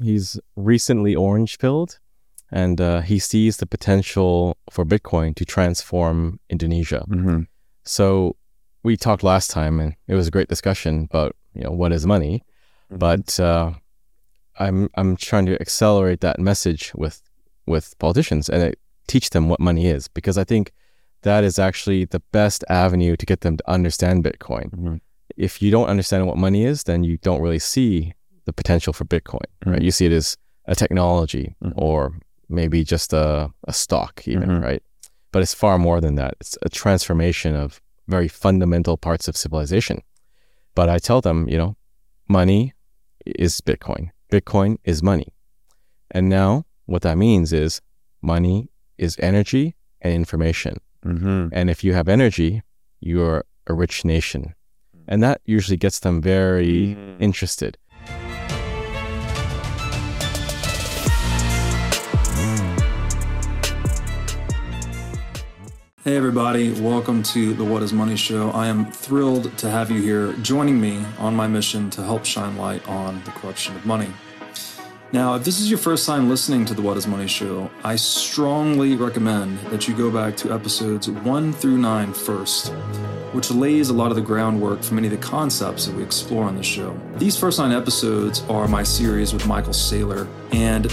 He's recently orange pilled and uh, he sees the potential for Bitcoin to transform Indonesia. Mm-hmm. So we talked last time and it was a great discussion about, you know, what is money? Mhm. But uh, I'm I'm trying to accelerate that message with with politicians and uh, teach them what money is because I think that is actually the best avenue to get them to understand Bitcoin. Mhm. If you don't understand what money is, then you don't really see the potential for Bitcoin, right? Mhm. You see it as a technology Mhm. or maybe just a, a stock, even, Mhm. right? But it's far more than that. It's a transformation of very fundamental parts of civilization. But I tell them, you know, money is Bitcoin. Bitcoin is money. And now what that means is money is energy and information. Mm-hmm. And if you have energy, you're a rich nation. And that usually gets them very Mhm. interested. Hey, everybody, welcome to the What is Money Show. I am thrilled to have you here joining me on my mission to help shine light on the corruption of money. Now, if this is your first time listening to the What is Money Show, I strongly recommend that you go back to episodes one through nine first, which lays a lot of the groundwork for many of the concepts that we explore on the show. These first nine episodes are my series with Michael Saylor, and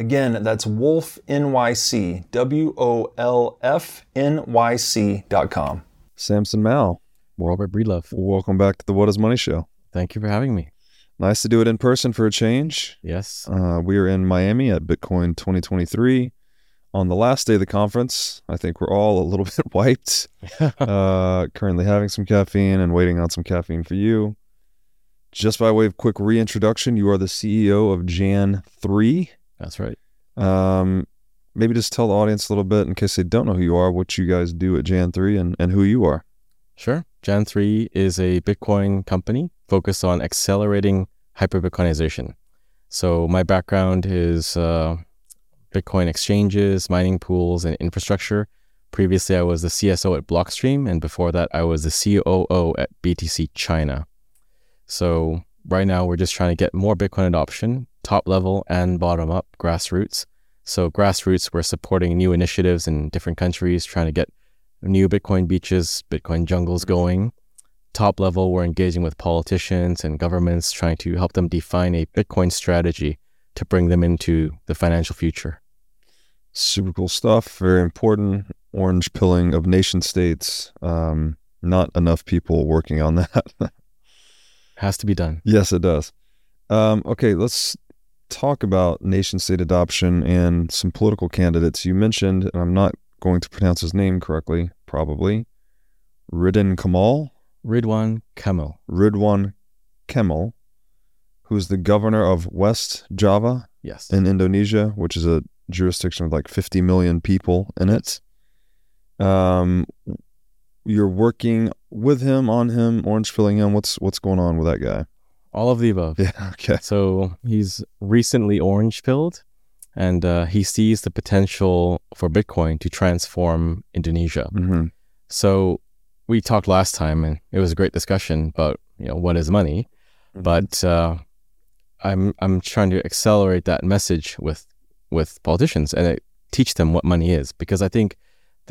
Again, that's Wolf NYC, wolfnyc, W O L F N Y C.com. Samson Mow, Worldwide Breedlove. welcome back to the What is Money Show. Thank you for having me. Nice to do it in person for a change. Yes. Uh, we are in Miami at Bitcoin 2023. On the last day of the conference, I think we're all a little bit wiped. uh, currently having some caffeine and waiting on some caffeine for you. Just by way of quick reintroduction, you are the CEO of Jan3. That's right. Um, maybe just tell the audience a little bit, in case they don't know who you are, what you guys do at Jan3 and, and who you are. Sure. Jan3 is a Bitcoin company focused on accelerating hyper-Bitcoinization. So my background is uh, Bitcoin exchanges, mining pools, and infrastructure. Previously, I was the CSO at Blockstream, and before that, I was the COO at BTC China. So right now, we're just trying to get more Bitcoin adoption, top level and bottom up, grassroots. So grassroots, we're supporting new initiatives in different countries, trying to get new Bitcoin beaches, Bitcoin jungles going. Top level, we're engaging with politicians and governments, trying to help them define a Bitcoin strategy to bring them into the financial future. Super cool stuff. Very important. Orange pilling of nation states. Um, not enough people working on that. Has to be done. yes, it does. Um, okay, let's talk about nation state adoption and some political candidates. You mentioned, and I'm not going to pronounce his name correctly, probably, Ridwan Kamil, Ridwan Kamil. Ridwan Kamil, who's the governor of West Java Yes. in Indonesia, which is a jurisdiction with like 50 million people in it. Um, you're working with him on him, orange pilling him. What's what's going on with that guy? All of the above. Yeah. Okay. So he's recently orange pilled, and uh, he sees the potential for Bitcoin to transform Indonesia. Mm-hmm. So we talked last time and it was a great discussion about, you know, what is money. Mhm. But uh, I'm I'm trying to accelerate that message with with politicians and it, teach them what money is because I think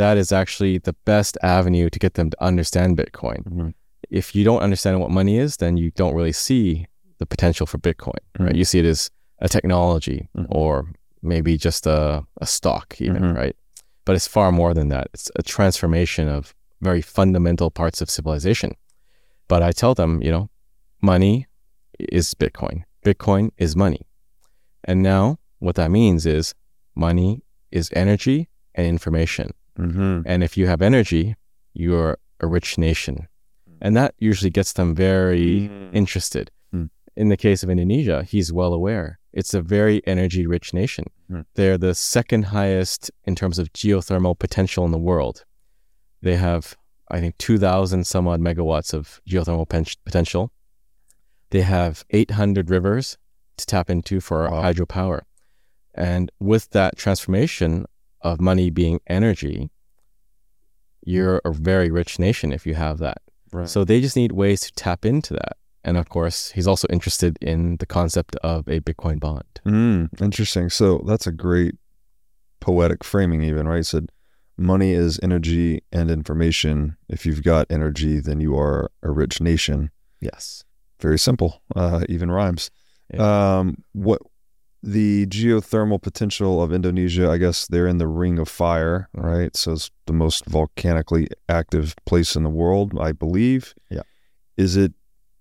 that is actually the best avenue to get them to understand Bitcoin. Mhm. If you don't understand what money is, then you don't really see the potential for Bitcoin, right? Mhm. You see it as a technology Mhm. or maybe just a, a stock, even, Mhm. right? But it's far more than that. It's a transformation of very fundamental parts of civilization. But I tell them, you know, money is Bitcoin. Bitcoin is money. And now what that means is money is energy and information. Mm-hmm. And if you have energy, you're a rich nation. And that usually gets them very interested. Mm. In the case of Indonesia, he's well aware. It's a very energy rich nation. Mm. They're the second highest in terms of geothermal potential in the world. They have, I think, 2,000 some odd megawatts of geothermal pen- potential. They have 800 rivers to tap into for Wow. hydropower. And with that transformation of money being energy, you're a very rich nation if you have that. Right. So they just need ways to tap into that. And of course, he's also interested in the concept of a Bitcoin bond. Mm, interesting. So that's a great poetic framing, even right? He said, "Money is energy and information. If you've got energy, then you are a rich nation." Yes. Very simple. Uh, even rhymes. Um, what the geothermal potential of Indonesia? I guess they're in the Ring of Fire, right? So it's the most volcanically active place in the world, I believe. Yeah. Is it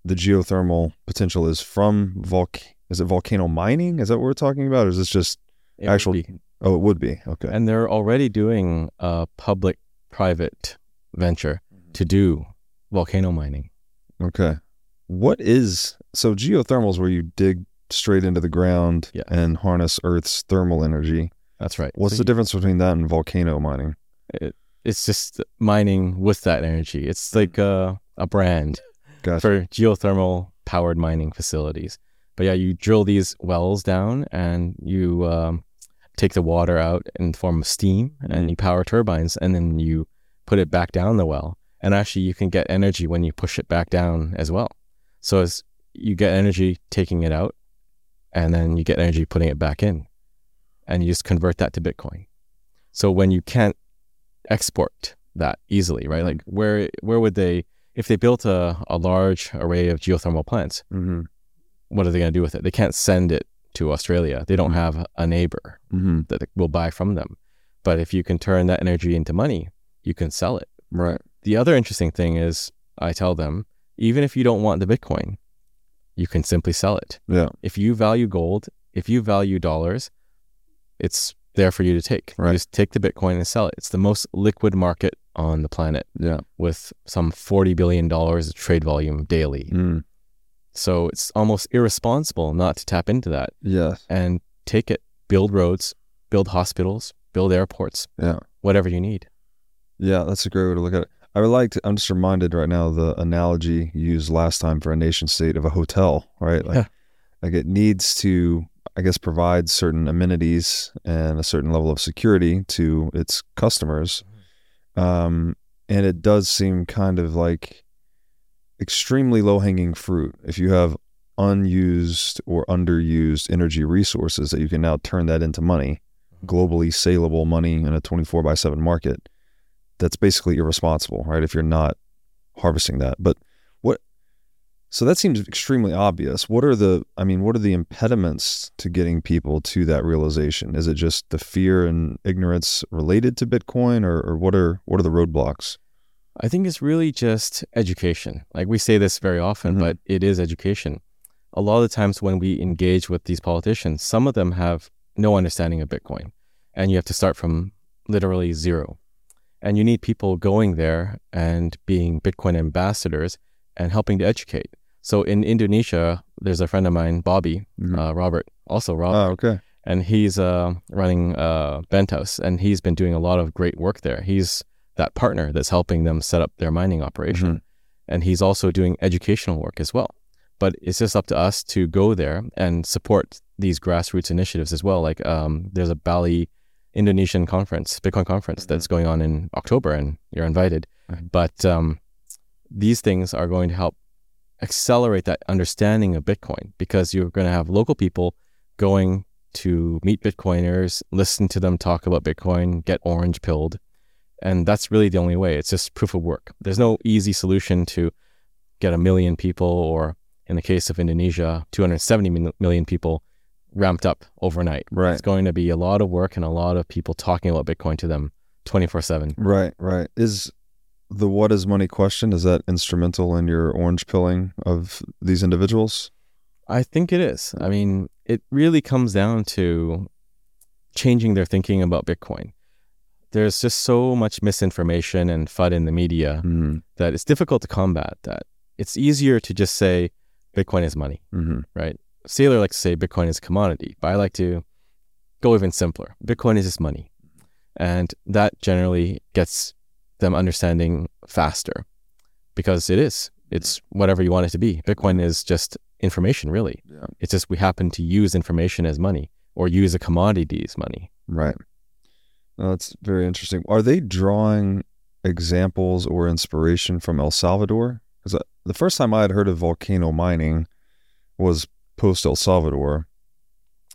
the geothermal potential is from volc? Is it volcano mining? Is that what we're talking about? Or is this just It actual- Oh, it would be. Okay. And they're already doing a public private venture mm-hmm. to do volcano mining. Okay. What is so geothermal is where you dig straight into the ground Yeah. and harness Earth's thermal energy. That's right. What's So the difference between that and volcano mining? It's just mining with that energy. It's like a, a brand Gotcha. for geothermal powered mining facilities. But yeah, you drill these wells down and you um, take the water out in the form of steam and Mhm. you power turbines and then you put it back down the well. And actually, you can get energy when you push it back down as well. So as you get energy taking it out and then you get energy putting it back in and you just convert that to Bitcoin. So when you can't export that easily, right? Like where where would they if they built a, a large array of geothermal plants, Mm-hmm. what are they going to do with it? They can't send it to Australia. They don't Mhm. have a neighbor Mm-hmm. that will buy from them. But if you can turn that energy into money, you can sell it. Right. The other interesting thing is I tell them, even if you don't want the Bitcoin, you can simply sell it. Yeah. If you value gold, if you value dollars, it's there for you to take. Right. You just take the Bitcoin and sell it. It's the most liquid market on the planet Yeah. with some $40 billion of trade volume daily. Mm. So it's almost irresponsible not to tap into that Yeah. and take it, build roads, build hospitals, build airports, Yeah. whatever you need. Yeah. That's a great way to look at it. I would like to, I'm just reminded right now the analogy you used last time for a nation state of a hotel, right? Like, Yeah. like it needs to, I guess, provide certain amenities and a certain level of security to its customers. Um, and it does seem kind of like extremely low hanging fruit. If you have unused or underused energy resources that you can now turn that into money, globally saleable money in a 24 by 7 market, that's basically irresponsible, right? If you're not harvesting that. But what, so that seems extremely obvious. What are the, I mean, what are the impediments to getting people to that realization? Is it just the fear and ignorance related to Bitcoin or, or what are, what are the roadblocks? I think it's really just education. Like we say this very often, Mhm. but it is education. A lot of the times when we engage with these politicians, some of them have no understanding of Bitcoin, and you have to start from literally zero. And you need people going there and being Bitcoin ambassadors and helping to educate. So in Indonesia, there's a friend of mine, Bobby, Mhm. uh, Robert, also Rob, Oh, okay. and he's uh, running uh, Bent House, and he's been doing a lot of great work there. He's that partner that's helping them set up their mining operation. And he's also doing educational work as well. But it's just up to us to go there and support these grassroots initiatives as well. Like um, there's a Bali Indonesian conference, Bitcoin conference that's going on in October, and you're invited. Right. But um, these things are going to help accelerate that understanding of Bitcoin because you're going to have local people going to meet Bitcoiners, listen to them talk about Bitcoin, get orange pilled. And that's really the only way. It's just proof of work. There's no easy solution to get a million people, or in the case of Indonesia, 270 million people ramped up overnight. Right. It's going to be a lot of work and a lot of people talking about Bitcoin to them 24 7. Right, right. Is the what is money question is that instrumental in your orange pilling of these individuals? I think it is. I mean, it really comes down to changing their thinking about Bitcoin. There's just so much misinformation and FUD in the media Mm-hmm. that it's difficult to combat that. It's easier to just say Bitcoin is money, Mm-hmm. right? Saylor likes to say Bitcoin is a commodity, but I like to go even simpler. Bitcoin is just money. And that generally gets them understanding faster because it is. It's whatever you want it to be. Bitcoin is just information, really. Yeah. It's just we happen to use information as money or use a commodity as money. Right. No, that's very interesting. Are they drawing examples or inspiration from El Salvador? Because uh, the first time I had heard of volcano mining was post El Salvador.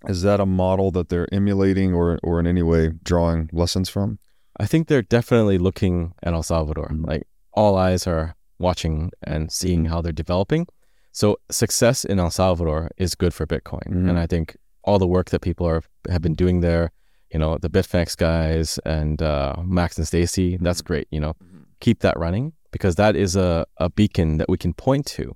Is that a model that they're emulating or, or in any way drawing lessons from? I think they're definitely looking at El Salvador. Mhm. Like all eyes are watching and seeing how they're developing. So success in El Salvador is good for Bitcoin, Mhm. and I think all the work that people are have been doing there, you know, the Bitfinex guys and uh, Max and Stacy, that's great. You know, keep that running because that is a, a beacon that we can point to,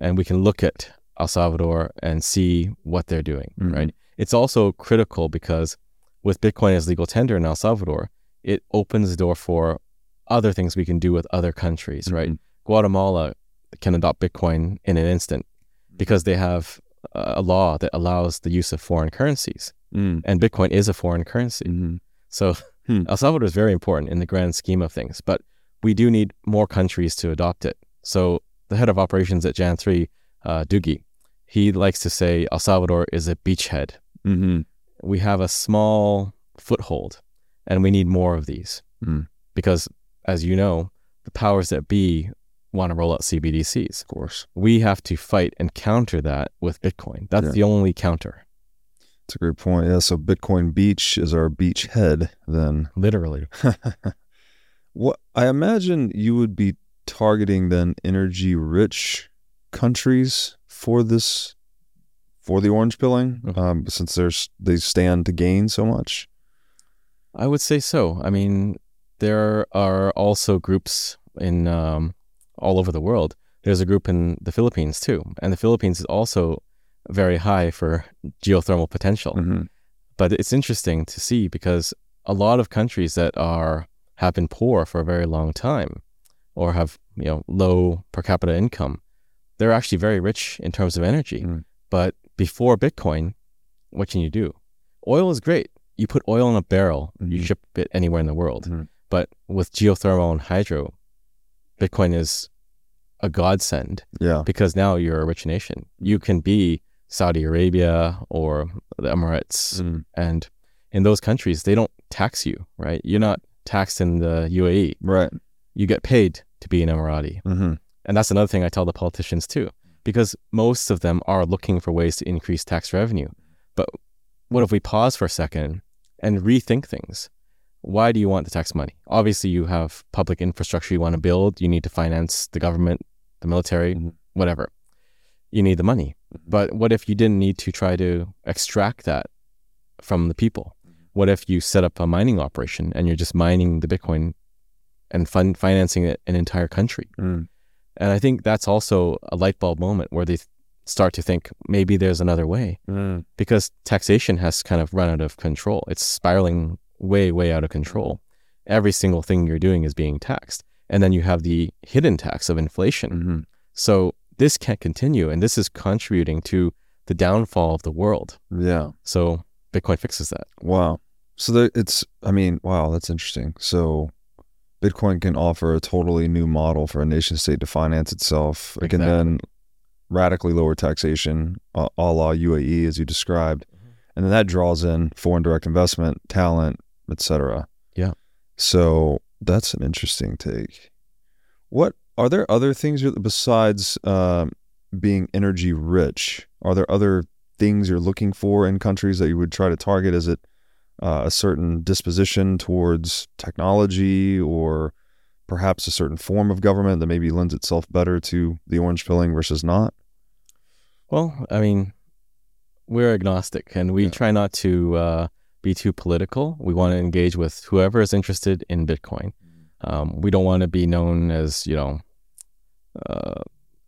and we can look at El Salvador and see what they're doing. Mhm. Right. It's also critical because with Bitcoin as legal tender in El Salvador, it opens the door for other things we can do with other countries, right? Mhm. Guatemala can adopt Bitcoin in an instant because they have a law that allows the use of foreign currencies, Mm. and Bitcoin is a foreign currency. Mhm. So Hmm. El Salvador is very important in the grand scheme of things, but we do need more countries to adopt it. So the head of operations at Jan3, uh, Doogie, he likes to say El Salvador is a beachhead. Mhm. We have a small foothold, and we need more of these Hmm. because, as you know, the powers that be want to roll out CBDCs. Of course. We have to fight and counter that with Bitcoin. That's Yeah. the only counter, That's a great point. Yeah. So Bitcoin Beach is our beachhead, then. literally. What I imagine you would be targeting then energy rich countries for this for the orange pilling, Mhm. um, since there's they stand to gain so much. I would say so. I mean, there are also groups in um, all over the world. There's a group in the Philippines too, and the Philippines is also very high for geothermal potential. Mhm. But it's interesting to see because a lot of countries that are have been poor for a very long time, or have you know low per capita income, they're actually very rich in terms of energy. Mm. But before Bitcoin, what can you do? Oil is great. You put oil in a barrel, you Mhm. ship it anywhere in the world. Mhm. But with geothermal and hydro, Bitcoin is a godsend Yeah. because now you're a rich nation. You can be Saudi Arabia or the Emirates, Mm. and in those countries, they don't tax you, right? You're not taxed in the UAE. Right. You get paid to be an Emirati. hmm And that's another thing I tell the politicians too, because most of them are looking for ways to increase tax revenue. But what if we pause for a second and rethink things? Why do you want the tax money? Obviously, you have public infrastructure you want to build. You need to finance the government, the military, Mhm. whatever. You need the money. But what if you didn't need to try to extract that from the people? What if you set up a mining operation and you're just mining the Bitcoin and fun- financing it, an entire country? Mm. And I think that's also a light bulb moment where they start to think maybe there's another way Mm. because taxation has kind of run out of control. It's spiraling way, way out of control. Every single thing you're doing is being taxed. And then you have the hidden tax of inflation. hmm So this can't continue. And this is contributing to the downfall of the world. Yeah. So Bitcoin fixes that. Wow. So it's. I mean, wow, that's interesting. So Bitcoin can offer a totally new model for a nation state to finance itself. It can then radically lower taxation, uh, a la UAE, as you described, Mhm. and then that draws in foreign direct investment, talent, etc. Yeah. So that's an interesting take. What are there other things you're- besides um, being energy rich? Are there other things you're looking for in countries that you would try to target? Is it uh, a certain disposition towards technology or perhaps a certain form of government that maybe lends itself better to the orange pilling versus not? Well, I mean, we're agnostic and we Yeah. try not to uh, be too political. We want to engage with whoever is interested in Bitcoin. Um, we don't want to be known as, you know, uh,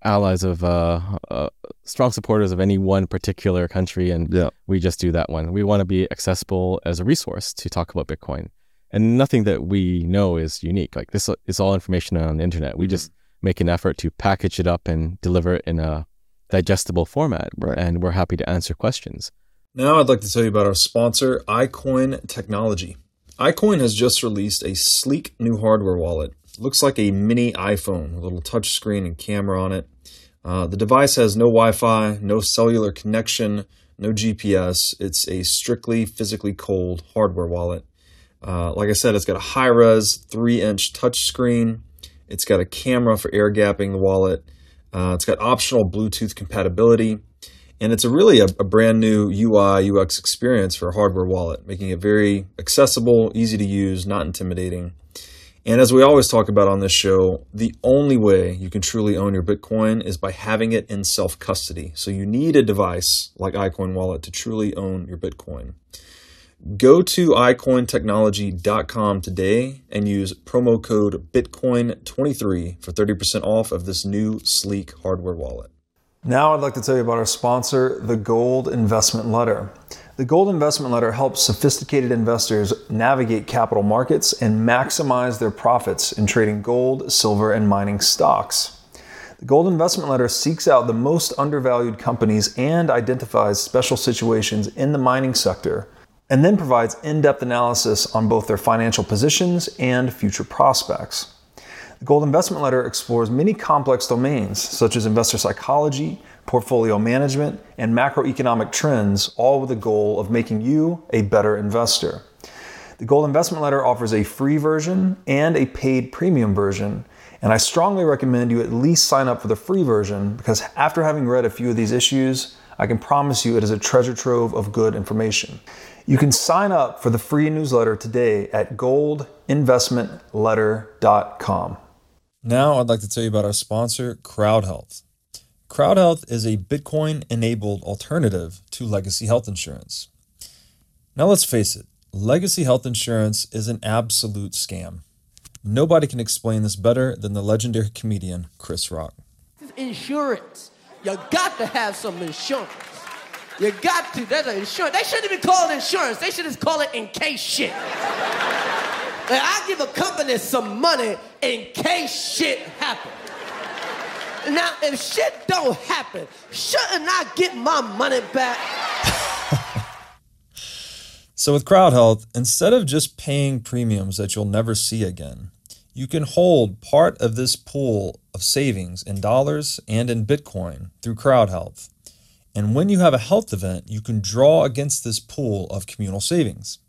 allies of uh, uh, strong supporters of any one particular country and Yeah. we just do that one. We want to be accessible as a resource to talk about Bitcoin. And nothing that we know is unique. Like this is all information on the internet. We mm-hmm. just make an effort to package it up and deliver it in a digestible format. Right. And we're happy to answer questions. Now I'd like to tell you about our sponsor, iCoin Technology. iCoin has just released a sleek new hardware wallet. It looks like a mini iPhone with a little touch screen and camera on it. Uh, the device has no Wi Fi, no cellular connection, no GPS. It's a strictly physically cold hardware wallet. Uh, like I said, it's got a high res 3 inch touchscreen. It's got a camera for air gapping the wallet. Uh, it's got optional Bluetooth compatibility. And it's a really a, a brand new UI UX experience for a hardware wallet, making it very accessible, easy to use, not intimidating. And as we always talk about on this show, the only way you can truly own your Bitcoin is by having it in self custody. So you need a device like iCoin Wallet to truly own your Bitcoin. Go to iCointechnology.com today and use promo code Bitcoin23 for 30% off of this new sleek hardware wallet. Now, I'd like to tell you about our sponsor, the Gold Investment Letter. The Gold Investment Letter helps sophisticated investors navigate capital markets and maximize their profits in trading gold, silver, and mining stocks. The Gold Investment Letter seeks out the most undervalued companies and identifies special situations in the mining sector, and then provides in depth analysis on both their financial positions and future prospects. The Gold Investment Letter explores many complex domains such as investor psychology, portfolio management, and macroeconomic trends, all with the goal of making you a better investor. The Gold Investment Letter offers a free version and a paid premium version, and I strongly recommend you at least sign up for the free version because after having read a few of these issues, I can promise you it is a treasure trove of good information. You can sign up for the free newsletter today at goldinvestmentletter.com. Now, I'd like to tell you about our sponsor, CrowdHealth. CrowdHealth is a Bitcoin enabled alternative to legacy health insurance. Now, let's face it, legacy health insurance is an absolute scam. Nobody can explain this better than the legendary comedian Chris Rock. insurance. You got to have some insurance. You got to. There's an insurance. They shouldn't even call it insurance. They should just call it in case shit. Like, I give a company some money in case shit happens. Now, if shit don't happen, shouldn't I get my money back? So, with CrowdHealth, instead of just paying premiums that you'll never see again, you can hold part of this pool of savings in dollars and in Bitcoin through CrowdHealth. And when you have a health event, you can draw against this pool of communal savings.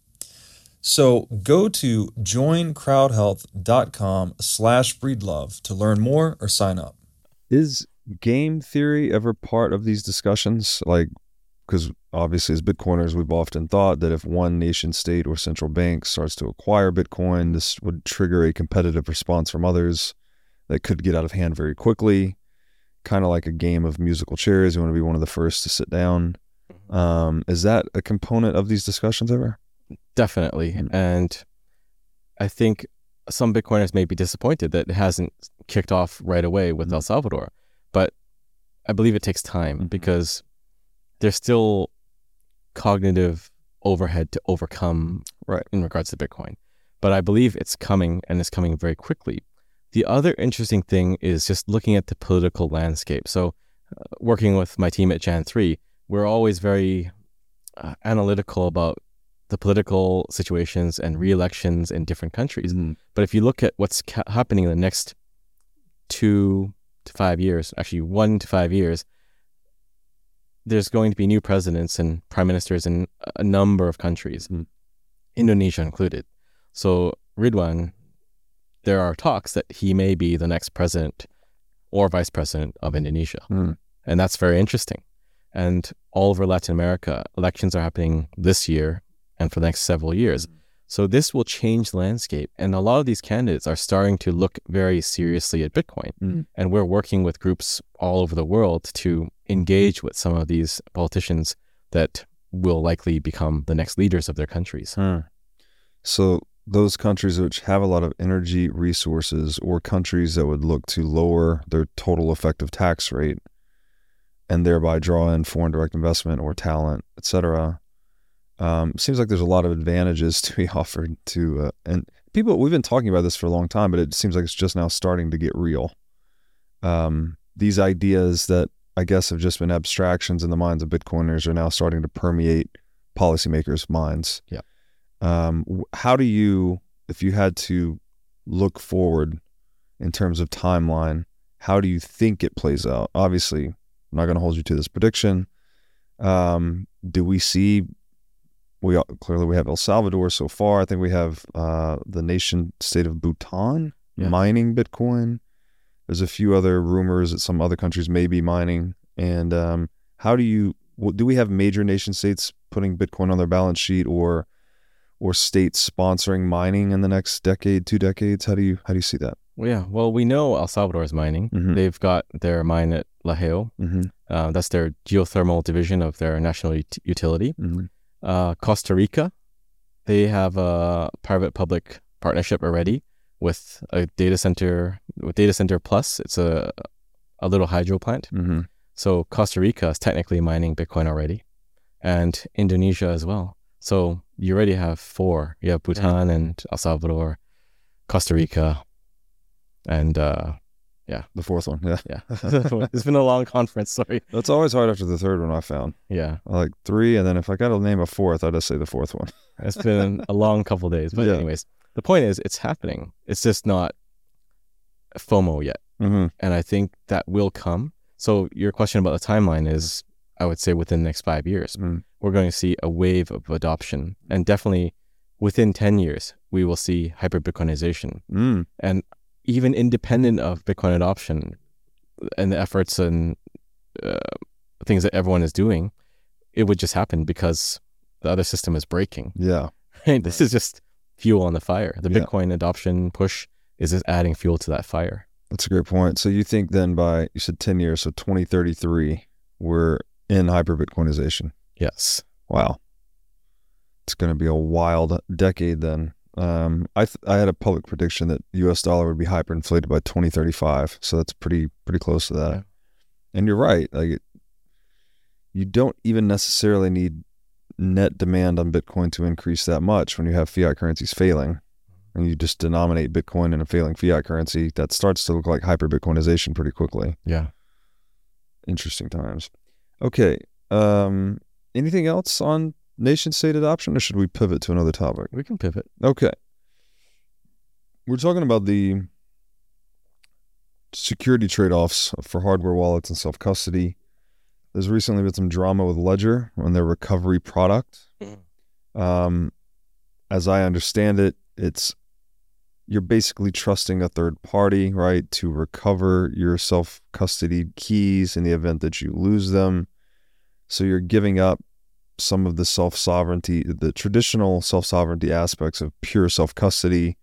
So go to joincrowdhealth.com slash breedlove to learn more or sign up. Is game theory ever part of these discussions? Like, because obviously, as Bitcoiners, we've often thought that if one nation state or central bank starts to acquire Bitcoin, this would trigger a competitive response from others that could get out of hand very quickly. Kind of like a game of musical chairs. You want to be one of the first to sit down. Um, is that a component of these discussions ever? Definitely. Mm. And I think some Bitcoiners may be disappointed that it hasn't kicked off right away with Mhm. El Salvador. But I believe it takes time Mhm. because there's still cognitive overhead to overcome Right. in regards to Bitcoin. But I believe it's coming and it's coming very quickly. The other interesting thing is just looking at the political landscape. So, uh, working with my team at Jan 3, we're always very uh, analytical about the political situations and re-elections in different countries. Mhm. But if you look at what's ca- happening in the next two to five years, actually one to five years, there's going to be new presidents and prime ministers in a number of countries, Mhm. Indonesia included. So Ridwan, there are talks that he may be the next president or vice president of Indonesia. Mm. And that's very interesting. And all over Latin America, elections are happening this year and for the next several years. So this will change the landscape. And a lot of these candidates are starting to look very seriously at Bitcoin. Mm. And we're working with groups all over the world to engage with some of these politicians that will likely become the next leaders of their countries. Hmm. So those countries which have a lot of energy resources or countries that would look to lower their total effective tax rate and thereby draw in foreign direct investment or talent, et cetera. Um, seems like there's a lot of advantages to be offered to, uh, and people, we've been talking about this for a long time, but it seems like it's just now starting to get real. Um, these ideas that I guess have just been abstractions in the minds of Bitcoiners are now starting to permeate policymakers' minds. Yeah. Um, how do you, if you had to look forward in terms of timeline, how do you think it plays out? Obviously, I'm not going to hold you to this prediction. Um, do we see? We all- clearly we have El Salvador so far. I think we have uh, the nation state of Bhutan Yeah. mining Bitcoin. There's a few other rumors that some other countries may be mining. And um, how do you? Do we have major nation states putting Bitcoin on their balance sheet, or or states sponsoring mining in the next decade, two decades? How do you how do you see that? Well, yeah. Well, we know El Salvador is mining. Mhm. They've got their mine at LaGeo. Mm-hmm. Uh, that's their geothermal division of their national ut- utility. Mm-hmm. Uh, Costa Rica, they have a private-public partnership already with a data center. With Data Center Plus, it's a a little hydro plant. Mm-hmm. So Costa Rica is technically mining Bitcoin already, and Indonesia as well. So you already have four. You have Bhutan and El Salvador, Costa Rica, and uh, The fourth one, yeah. yeah, it's been a long conference. Sorry. That's always hard after the third one. I found Yeah, I like three, and then if I got to name a fourth, I'd just say the fourth one. it's been a long couple days. But Yeah. anyways, the point is, it's happening. It's just not FOMO yet, Mm-hmm. and I think that will come. So your question about the timeline is, I would say within the next five years. Mm. we're going to see a wave of adoption. And definitely within 10 years, we will see hyper Bitcoinization. Mm. And even independent of Bitcoin adoption and the efforts and uh, things that everyone is doing, it would just happen because the other system is breaking. Yeah. Right? This is just fuel on the fire. The Yeah. Bitcoin adoption push is just adding fuel to that fire. That's a great point. So you think then by you said ten years, so twenty thirty three, we're in hyper Bitcoinization. Yes. Wow. It's going to be a wild decade then. Um, I th- I had a public prediction that U.S. dollar would be hyperinflated by 2035, so that's pretty pretty close to that. Yeah. And you're right. Like, it, you don't even necessarily need net demand on Bitcoin to increase that much when you have fiat currencies failing, and you just denominate Bitcoin in a failing fiat currency. That starts to look like hyper Bitcoinization pretty quickly. Yeah. Interesting times. Okay. Um, anything else on nation state adoption, or should we pivot to another topic? We can pivot. Okay. We're talking about the security trade offs for hardware wallets and self custody. There's recently been some drama with Ledger on their recovery product. Um, as I understand it, it's you're basically trusting a third party, right, to recover your self custodied keys in the event that you lose them. So you're giving up some of the self sovereignty, the traditional self sovereignty aspects of pure self custody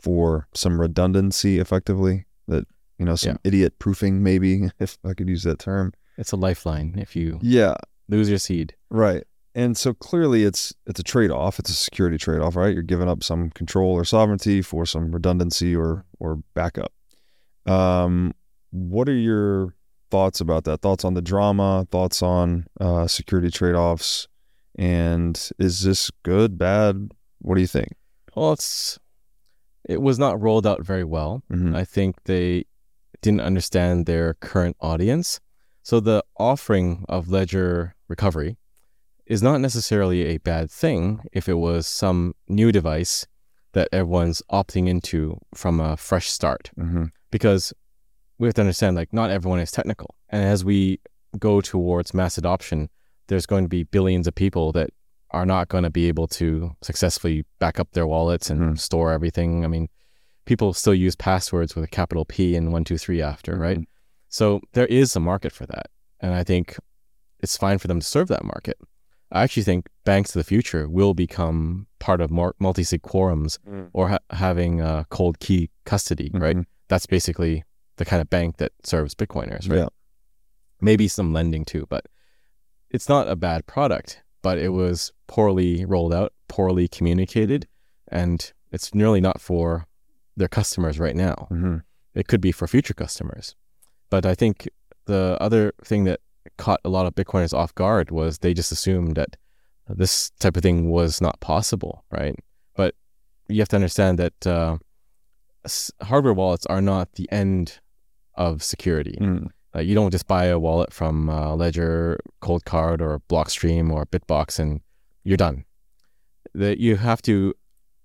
for some redundancy, effectively. That, you know, some Yeah. idiot proofing, maybe, if I could use that term. It's a lifeline if you Yeah, lose your seed. Right. And so clearly it's it's a trade-off. It's a security trade-off, right? You're giving up some control or sovereignty for some redundancy or or backup. Um what are your thoughts about that? Thoughts on the drama, thoughts on uh security trade-offs and is this good, bad? What do you think? Well, it's it was not rolled out very well. Mhm. I think they didn't understand their current audience. So the offering of ledger recovery is not necessarily a bad thing if it was some new device that everyone's opting into from a fresh start. hmm Because we have to understand, like, not everyone is technical. And as we go towards mass adoption, there's going to be billions of people that are not going to be able to successfully back up their wallets and Mhm. store everything. I mean, people still use passwords with a capital P and one, two, three after, right? So there is a market for that. And I think it's fine for them to serve that market. I actually think banks of the future will become part of multi-sig quorums Mm. or ha- having uh, cold key custody, right? Mhm. That's basically the kind of bank that serves Bitcoiners, right? Yeah. Maybe some lending too, but it's not a bad product, but it was poorly rolled out, poorly communicated, and it's nearly not for their customers right now hmm it could be for future customers. But I think the other thing that caught a lot of Bitcoiners off guard was they just assumed that this type of thing was not possible, right? But you have to understand that uh, hardware wallets are not the end of security. Mm. Uh, you don't just buy a wallet from uh, Ledger, Cold Card, or Blockstream or Bitbox and you're done. That you have to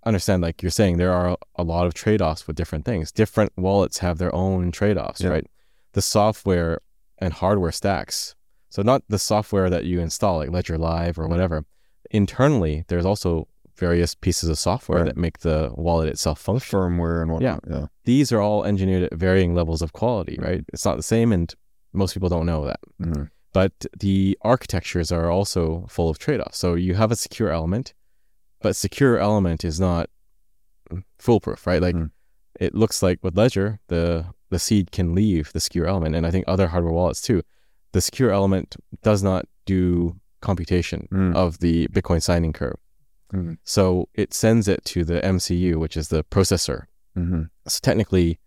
understand, like you're saying, there are a lot of trade offs with different things. Different wallets have their own trade offs, Yeah. right? The software and hardware stacks. So not the software that you install, like Ledger Live or whatever. Internally, there's also various pieces of software Right. that make the wallet itself function Firmware and whatnot. Yeah. these are all engineered at varying levels of quality, right? It's not the same, and most people don't know that. Mhm. But the architectures are also full of trade offs. So you have a secure element, but secure element is not foolproof, right? Like Mm. it looks like with Ledger, the the seed can leave the secure element, and I think other hardware wallets too. The secure element does not do computation Mm. of the Bitcoin signing curve. Mhm. So it sends it to the MCU, which is the processor, Mhm. so technically,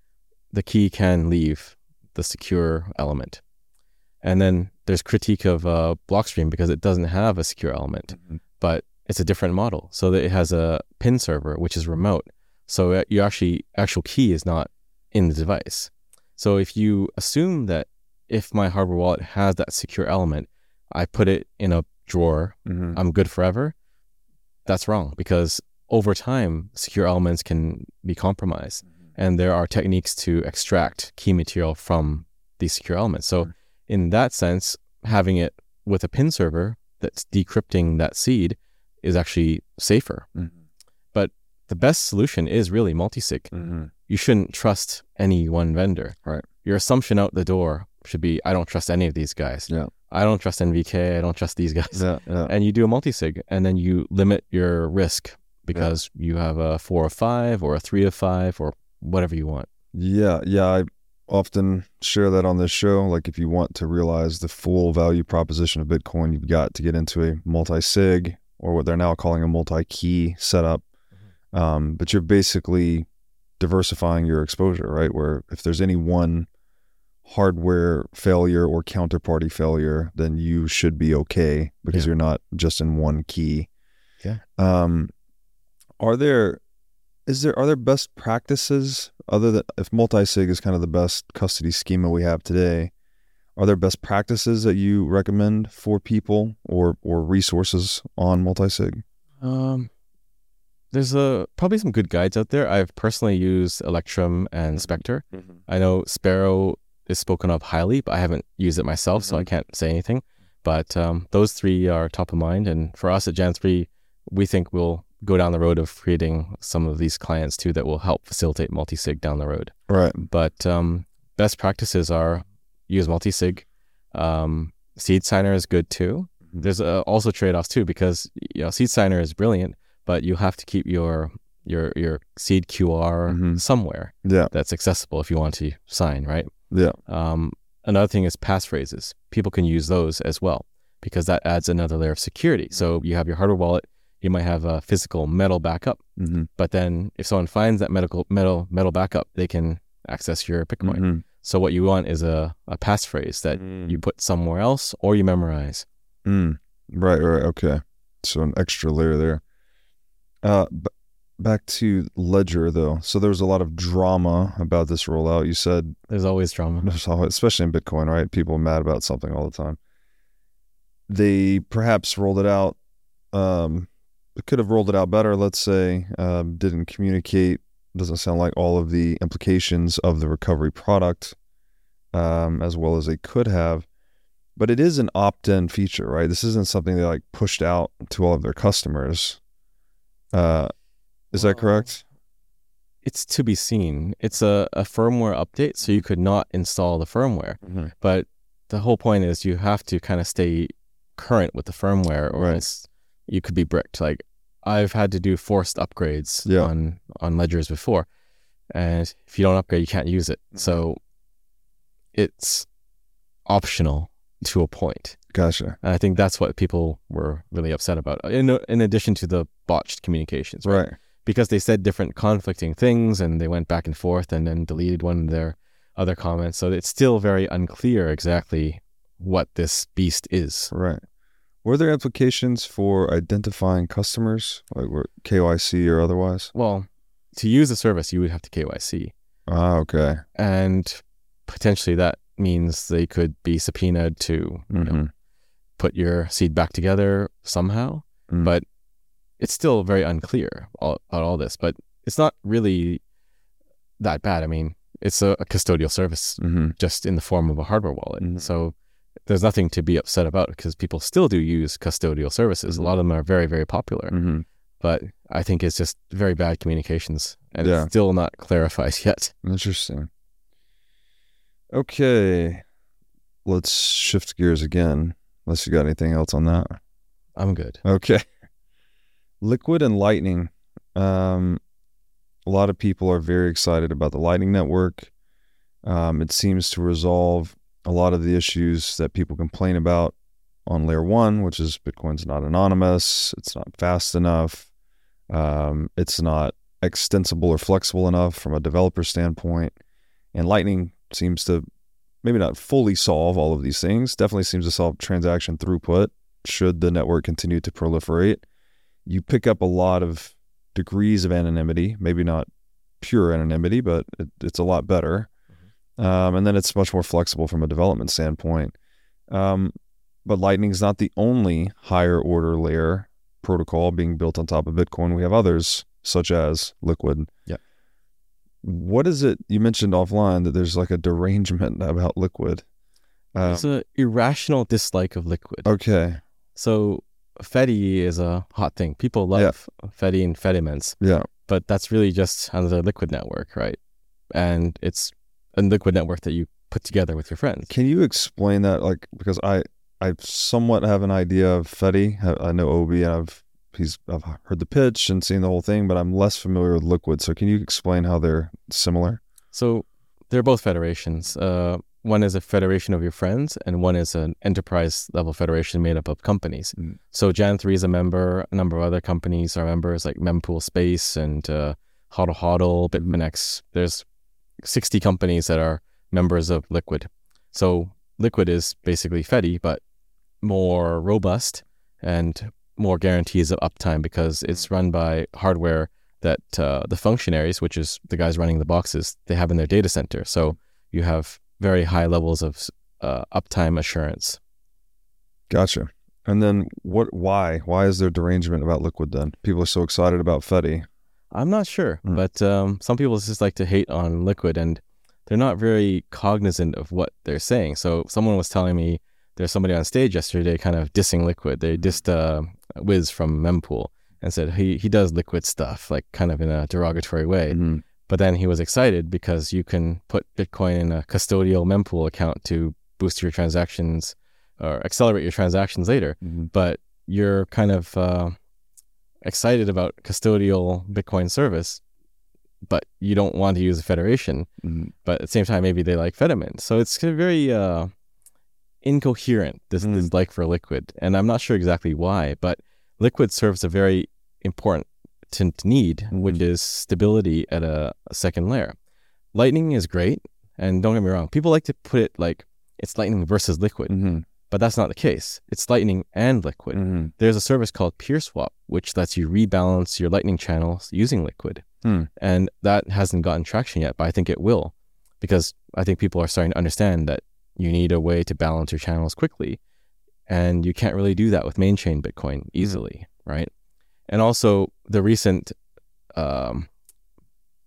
the key can leave the secure element. And then there's critique of uh, Blockstream because it doesn't have a secure element, Mhm. but it's a different model. So that it has a pin server, which is remote. So uh, you actually actual key is not in the device. So if you assume that if my hardware wallet has that secure element, I put it in a drawer Mhm. I'm good forever, that's wrong because over time, secure elements can be compromised. And there are techniques to extract key material from these secure elements. So, in that sense, having it with a pin server that's decrypting that seed is actually safer. Mhm. But the best solution is really multisig. Mhm. You shouldn't trust any one vendor. Right. Your assumption out the door should be I don't trust any of these guys. Yeah. I don't trust NVK. I don't trust these guys Yeah. Yeah. and you do a multi-sig and then you limit your risk because you have a four of five or a three of five or whatever you want. Yeah, yeah. I often share that on this show. Like, if you want to realize the full value proposition of Bitcoin, you've got to get into a multi sig or what they're now calling a multi key setup. Um, but you're basically diversifying your exposure, right? Where if there's any one hardware failure or counterparty failure, then you should be okay because Yeah. you're not just in one key. Yeah. Um, are there is there are there best practices other than if multi-sig is kind of the best custody schema we have today are there best practices that you recommend for people or or resources on multi-sig Um, there's a probably some good guides out there. I've personally used Electrum and Specter. I know Sparrow is spoken of highly, but I haven't used it myself, so I can't say anything. But um, those three are top of mind, and for us at Jan3, we think we'll go down the road of creating some of these clients too that will help facilitate multi-sig down the road. right But um, best practices are use multi-sig. Um, seed signer is good too. Mhm. There's uh, also trade-offs too because you know seed signer is brilliant, but you have to keep your your your seed QR Mhm. somewhere yeah that's accessible if you want to sign, right? Yeah Um, another thing is passphrases. People can use those as well because that adds another layer of security. So you have your hardware wallet, you might have a physical metal backup, mm-hmm. but then if someone finds that medical metal metal backup, they can access your Bitcoin. Mhm. So what you want is a, a passphrase that Mm. you put somewhere else or you memorize. Mm. Right, right, okay. So an extra layer there. Uh, b- back to Ledger though. So there was a lot of drama about this rollout. You said, There's always drama. there's always- especially in Bitcoin, right? People are mad about something all the time. they perhaps rolled it out. Um, could have rolled it out better. Let's say um, didn't communicate. Doesn't sound like all of the implications of the recovery product um, as well as they could have. But it is an opt-in feature, right? This isn't something they like pushed out to all of their customers. Uh, is that correct? It's to be seen. It's a, a firmware update, so you could not install the firmware. Mhm. But the whole point is you have to kind of stay current with the firmware, or Right. else you could be bricked. Like I've had to do forced upgrades Yeah. on on ledgers before, and if you don't upgrade, you can't use it. Mm-hmm. So it's optional to a point. Gotcha. And I think that's what people were really upset about. In in addition to the botched communications, Right. Because they said different conflicting things and they went back and forth and then deleted one of their other comments. So it's still very unclear exactly what this beast is. Right. Were there implications for identifying customers, like were KYC or otherwise? Well, to use the service, you would have to KYC. Ah, okay. And potentially that means they could be subpoenaed to you know, Mhm. put your seed back together somehow. Mm. But it's still very unclear all, about all this. But it's not really that bad. I mean, it's a, a custodial service hmm just in the form of a hardware wallet. Mhm. So there's nothing to be upset about because people still do use custodial services. Mhm. A lot of them are very, very popular. hmm But I think it's just very bad communications and Yeah. it's still not clarified yet. Interesting. Okay. Let's shift gears again. Unless you got anything else on that. I'm good. Okay. Liquid and Lightning. Um, a lot of people are very excited about the Lightning Network. Um, it seems to resolve a lot of the issues that people complain about on layer one, which is Bitcoin's not anonymous, it's not fast enough, um, it's not extensible or flexible enough from a developer standpoint. And Lightning seems to maybe not fully solve all of these things, definitely seems to solve transaction throughput should the network continue to proliferate. You pick up a lot of degrees of anonymity, maybe not pure anonymity, but it, it's a lot better. Um, and then it's much more flexible from a development standpoint. Um, but is not the only higher order layer protocol being built on top of Bitcoin. We have others such as Liquid. Yeah. What is it? You mentioned offline that there's like a derangement about Liquid. Um, it's an irrational dislike of liquid. okay. So Fedi is a hot thing. People love Fedi and Fedimints, Yeah. but that's really just another liquid network, right? And it's a liquid network that you put together with your friends. Can you explain that? Like, because I, I somewhat have an idea of Fedi. I, I know Obi, and I've he's I've heard the pitch and seen the whole thing, but I'm less familiar with Liquid. So, can you explain how they're similar? So they're both federations. Uh, one is a federation of your friends, and one is an enterprise level federation made up of companies. Mm. So Jan3 is a member. A number of other companies are members, like Mempool Space and uh, Huddle Hodl, Bitfinex. There's 60 companies that are members of Liquid. So Liquid is basically Fedi, but more robust and more guarantees of uptime because it's run by hardware that uh, the functionaries, which is the guys running the boxes, they have in their data center. So you have very high levels of uh, uptime assurance. Gotcha. And then what? Why? Why is there derangement about Liquid? Then people are so excited about Fedi. I'm not sure, Mm. but um, some people just like to hate on Liquid and they're not very cognizant of what they're saying. So someone was telling me there's somebody on stage yesterday kind of dissing Liquid. They dissed uh, Wiz from Mempool and said he, he does Liquid stuff, like kind of in a derogatory way. Mhm. But then he was excited because you can put Bitcoin in a custodial mempool account to boost your transactions or accelerate your transactions later. Mhm. But you're kind of uh, excited about custodial Bitcoin service, but you don't want to use a federation. Mhm. But at the same time, maybe they like Fedimint. So it's very uh, incoherent, this, Mm. this like for Liquid. And I'm not sure exactly why, but Liquid serves a very important t- need, which Mhm. is stability at a, a second layer. Lightning is great, and don't get me wrong, people like to put it like it's Lightning versus Liquid, Mhm. but that's not the case. It's Lightning and Liquid. Mhm. There's a service called PeerSwap, which lets you rebalance your Lightning channels using Liquid. Hmm. And that hasn't gotten traction yet, but I think it will because I think people are starting to understand that you need a way to balance your channels quickly. and you can't really do that with main chain Bitcoin easily, right? And also the recent um,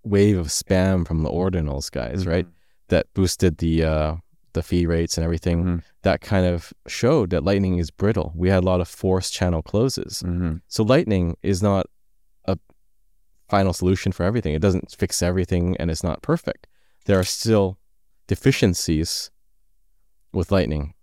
wave of spam from the ordinals guys, right? That boosted the uh, the fee rates and everything. Mhm. That kind of showed that Lightning is brittle. We had a lot of forced channel closes. Mm-hmm. So Lightning is not a final solution for everything. It doesn't fix everything and it's not perfect. There are still deficiencies with Lightning.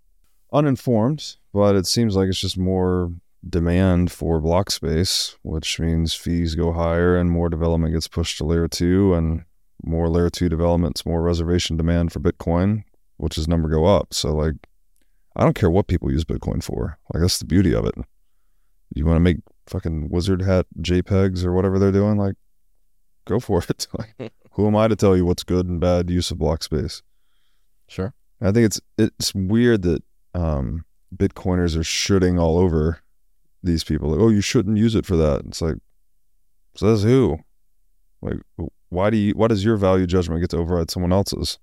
Uninformed, but it seems like it's just more demand for block space, which means fees go higher and more development gets pushed to layer two and more layer two developments, more reservation demand for Bitcoin, which is number go up. So like I don't care what people use Bitcoin for. Like that's the beauty of it. You want to make fucking wizard hat JPEGs or whatever they're doing, like go for it. like who am I to tell you what's good and bad use of block space? Sure. I think it's it's weird that um, Bitcoiners are shooting all over these people. Like, oh, you shouldn't use it for that. It's like, says who? Like, why do you? Why does your value judgment get to override someone else's?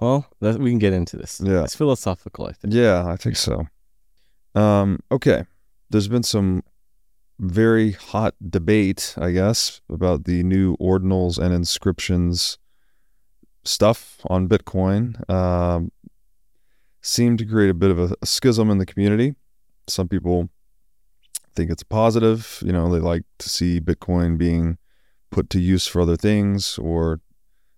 Well, that, we can get into this. Yeah. It's philosophical, I think. Yeah, I think so. Um, okay, there's been some very hot debate, I guess, about the new ordinals and inscriptions stuff on Bitcoin. Um, seemed to create a bit of a, a schism in the community. Some people think it's a positive. You know, they like to see Bitcoin being put to use for other things, or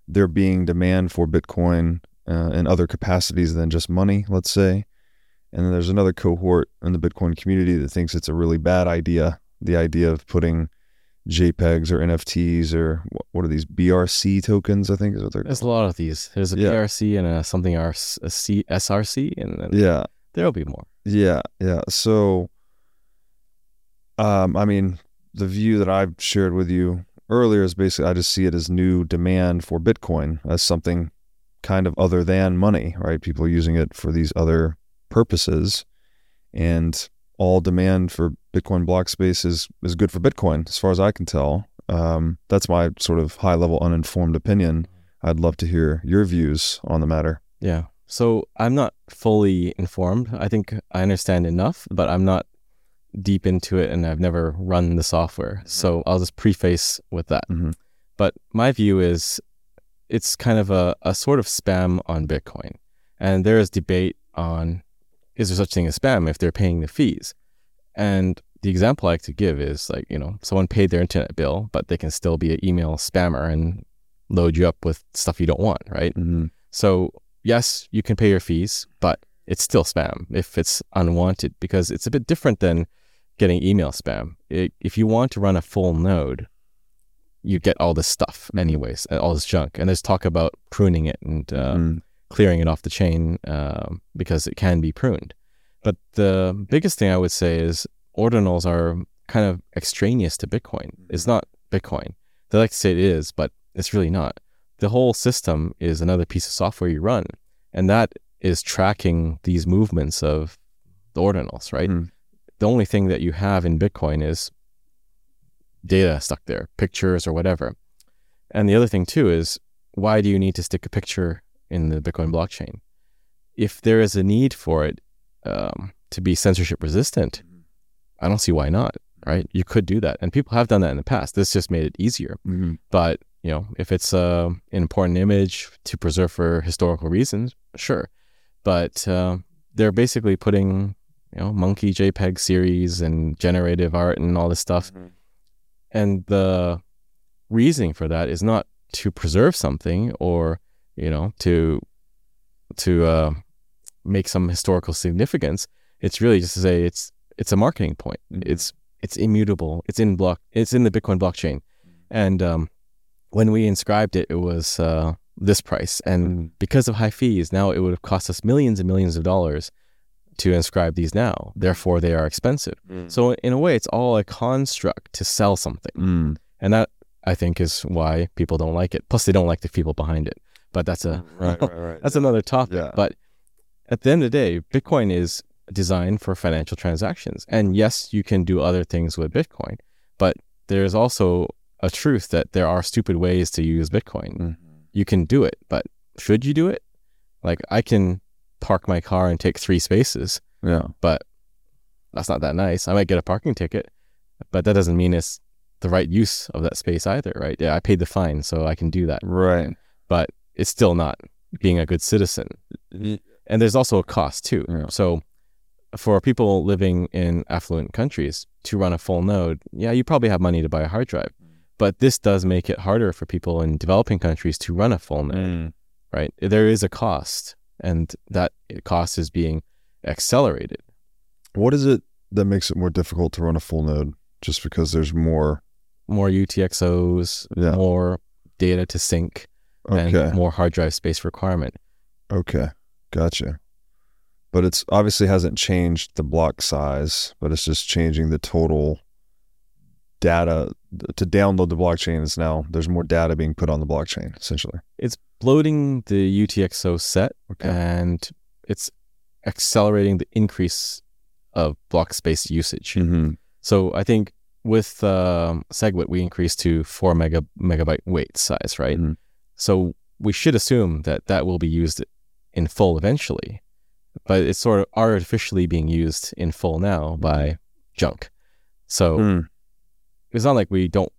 there being demand for Bitcoin uh, in other capacities than just money, let's say. And then there's another cohort in the Bitcoin community that thinks it's a really bad idea. The idea of putting JPEGs or NFTs or wh- what are these BRC tokens? I think is what they're There's a lot of these. There's a Yeah. PRC and a something R- a C, SRC, and then Yeah, there'll be more. Yeah, yeah. So, um, I mean, the view that I've shared with you earlier is basically I just see it as new demand for Bitcoin as something kind of other than money, right? People are using it for these other purposes, and all demand for Bitcoin block space is is good for Bitcoin, as far as I can tell. Um, that's my sort of high level uninformed opinion. I'd love to hear your views on the matter. Yeah. So I'm not fully informed. I think I understand enough, but I'm not deep into it and I've never run the software. So I'll just preface with that. Mhm. But my view is it's kind of a, a sort of spam on Bitcoin. And there is debate on is there such thing as spam if they're paying the fees? And the example I like to give is like, you know, someone paid their internet bill, but they can still be an email spammer and load you up with stuff you don't want, right? Mhm. So yes, you can pay your fees, but it's still spam if it's unwanted because it's a bit different than getting email spam. It, if you want to run a full node, you get all this stuff anyways, uh, all this junk, and there's talk about pruning it and uh, Mm. clearing it off the chain um, because it can be pruned. But the biggest thing I would say is ordinals are kind of extraneous to Bitcoin. It's not Bitcoin. They like to say it is, but it's really not. The whole system is another piece of software you run, and that is tracking these movements of the ordinals, right? Mm. The only thing that you have in Bitcoin is data stuck there, pictures or whatever. And the other thing too is why do you need to stick a picture in the Bitcoin blockchain? If there is a need for it um, to be censorship resistant, I don't see why not, right? You could do that. And people have done that in the past. This just made it easier. Mhm. But, you know, if it's uh, an important image to preserve for historical reasons, sure. But uh, they're basically putting, you know, monkey JPEG series and generative art and all this stuff. And the reasoning for that is not to preserve something or, you know, to to uh, make some historical significance. It's really just to say it's it's a marketing point. Mhm. It's it's immutable. It's in block. It's in the Bitcoin blockchain. And um, when we inscribed it, it was uh, this price. And Mhm. because of high fees, now it would have cost us millions and millions of dollars to inscribe these now. Therefore, they are expensive. So in a way, it's all a construct to sell something, Mm. and that I think is why people don't like it. Plus, they don't like the people behind it. But that's a right, right, right. that's another topic. Yeah. But at the end of the day, Bitcoin is designed for financial transactions, and yes, you can do other things with Bitcoin, but there's also a truth that there are stupid ways to use Bitcoin. Mhm. You can do it, but should you do it? Like I can park my car and take three spaces, Yeah. but that's not that nice. I might get a parking ticket, but that doesn't mean it's the right use of that space either, right? Yeah, I paid the fine, so I can do that, Right. but it's still not being a good citizen. And there's also a cost too. Yeah. So for people living in affluent countries to run a full node, yeah, you probably have money to buy a hard drive. But this does make it harder for people in developing countries to run a full node, Mm. right? There is a cost, and that cost is being accelerated. What is it that makes it more difficult to run a full node? Just because there's more. More UTXOs, Yeah. more data to sync, Okay. and more hard drive space requirement. Okay. Gotcha. But it's obviously hasn't changed the block size, but it's just changing the total data to download the blockchain is now there's more data being put on the blockchain essentially. It's bloating the UTXO set Okay. and it's accelerating the increase of block space usage. Mm-hmm. So I think with um, SegWit, we increased to four mega megabyte weight size, right? Mhm. So we should assume that that will be used in full eventually, but it's sort of artificially being used in full now by junk. So Mm. It's not like we don't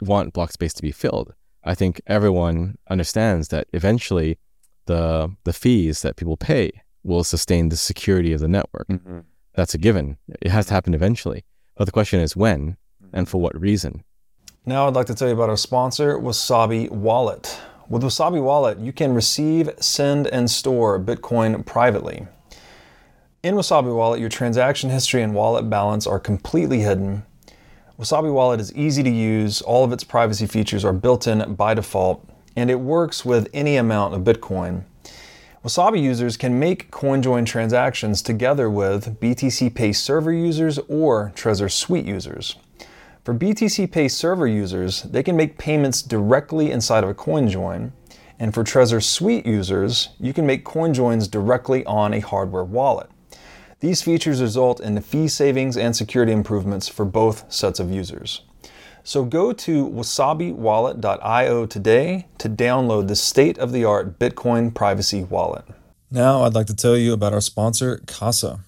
want block space to be filled. I think everyone understands that eventually the the fees that people pay will sustain the security of the network. Mm-hmm. That's a given. It has to happen eventually. But the question is when and for what reason. Now I'd like to tell you about our sponsor, Wasabi Wallet. With Wasabi Wallet, you can receive, send, and store Bitcoin privately. In Wasabi Wallet, your transaction history and wallet balance are completely hidden. Wasabi Wallet is easy to use, all of its privacy features are built in by default, and it works with any amount of Bitcoin. Wasabi users can make CoinJoin transactions together with BTC Pay server users or Trezor Suite users. For BTC Pay server users, they can make payments directly inside of a CoinJoin, and for Trezor Suite users, you can make CoinJoins directly on a hardware wallet. These features result in fee savings and security improvements for both sets of users. So go to wasabiwallet.io today to download the state of the art Bitcoin privacy wallet. Now, I'd like to tell you about our sponsor, Casa.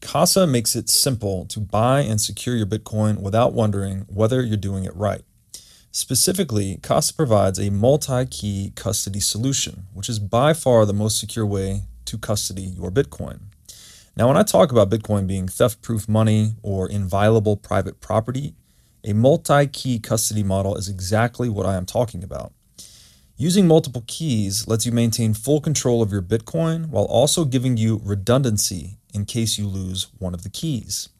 Casa makes it simple to buy and secure your Bitcoin without wondering whether you're doing it right. Specifically, Casa provides a multi key custody solution, which is by far the most secure way to custody your Bitcoin. Now, when I talk about Bitcoin being theft proof money or inviolable private property, a multi key custody model is exactly what I am talking about. Using multiple keys lets you maintain full control of your Bitcoin while also giving you redundancy in case you lose one of the keys.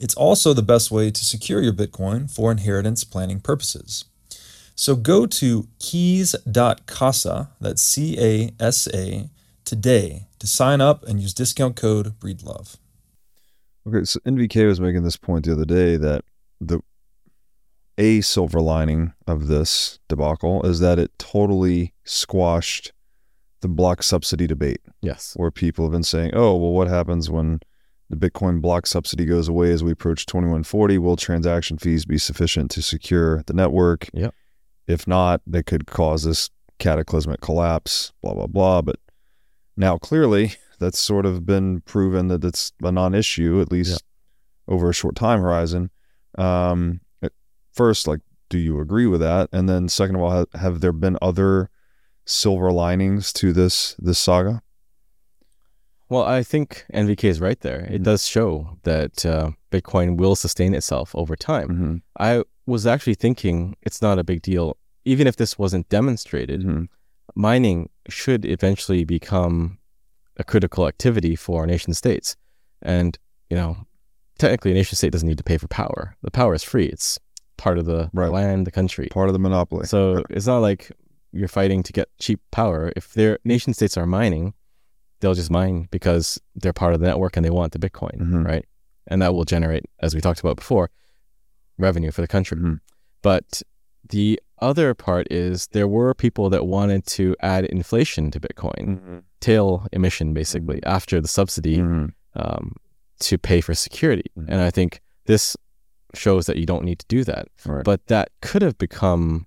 It's also the best way to secure your Bitcoin for inheritance planning purposes. So go to keys.casa, that's C A S A, today to sign up and use discount code BREEDLOVE. Okay, so NVK was making this point the other day that the a silver lining of this debacle is that it totally squashed the block subsidy debate, Yes. where people have been saying, "Oh, well, what happens when the Bitcoin block subsidy goes away as we approach 2140? Will transaction fees be sufficient to secure the network? Yep. If not, they could cause this cataclysmic collapse. Blah blah blah." But now, clearly, that's sort of been proven that it's a non-issue, at least over a short time horizon. Um, first, like, do you agree with that? And then, second of all, have, have there been other silver linings to this this saga? Well, I think NVK is right there. It Mhm. does show that uh, Bitcoin will sustain itself over time. Mm-hmm. I was actually thinking it's not a big deal. Even if this wasn't demonstrated, Mhm. mining should eventually become a critical activity for nation states. And, you know, technically a nation state doesn't need to pay for power. The power is free. It's part of the Right. land, the country. Part of the monopoly. So Right. it's not like you're fighting to get cheap power. If their nation states are mining, they'll just mine because they're part of the network and they want the Bitcoin, Mhm. right? And that will generate, as we talked about before, revenue for the country. Mhm. But the other part is there were people that wanted to add inflation to Bitcoin, Mhm. tail emission basically, after the subsidy Mhm. um, to pay for security. Mhm. And I think this shows that you don't need to do that. Right. But that could have become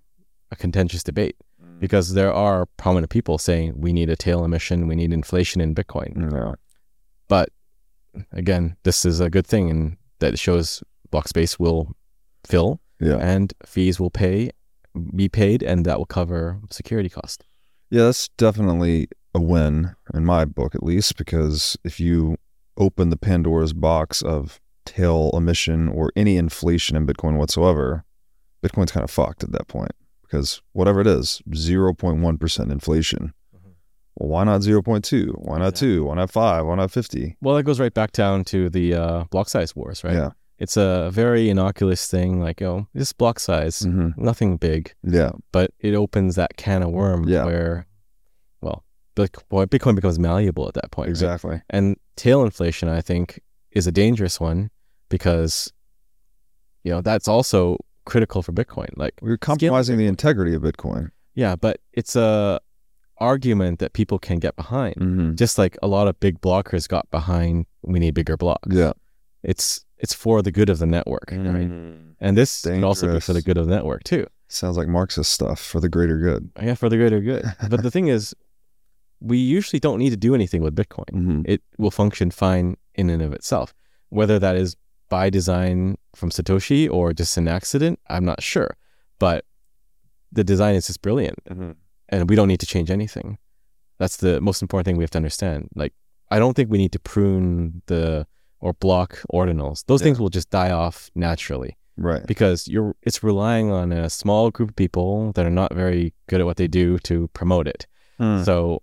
a contentious debate because there are prominent people saying we need a tail emission, we need inflation in Bitcoin. Yeah. But again, this is a good thing and that it shows block space will fill Yeah. and fees will pay be paid and that will cover security cost. Yeah, that's definitely a win in my book, at least, because if you open the Pandora's box of tail emission or any inflation in Bitcoin whatsoever, Bitcoin's kind of fucked at that point because whatever it is, 0.1% inflation. Well, why not 0.2? Why not 2? Why not 5? Why not 50? Well, that goes right back down to the uh, block size wars, right? Yeah. It's a very innocuous thing, like, oh, this block size, hmm nothing big, Yeah. but it opens that can of worm Yeah. where, well, Bitcoin, becomes malleable at that point. right? Exactly. And tail inflation, I think, is a dangerous one because, you know, that's also critical for Bitcoin. Like, We're compromising the integrity of Bitcoin. yeah, but it's a argument that people can get behind. Mm-hmm. Just like a lot of big blockers got behind, we need bigger blocks. Yeah. It's it's for the good of the network, right? Mhm. And this could also be for the good of the network too. Sounds like Marxist stuff for the greater good. Yeah, for the greater good. but the thing is, we usually don't need to do anything with Bitcoin. Mm-hmm. It will function fine in and of itself. Whether that is by design from Satoshi or just an accident, I'm not sure. But the design is just brilliant Mm-hmm. and we don't need to change anything. That's the most important thing we have to understand. Like, I don't think we need to prune the or block ordinals. Those Yeah. things will just die off naturally Right. because you're it's relying on a small group of people that are not very good at what they do to promote it. Hmm. So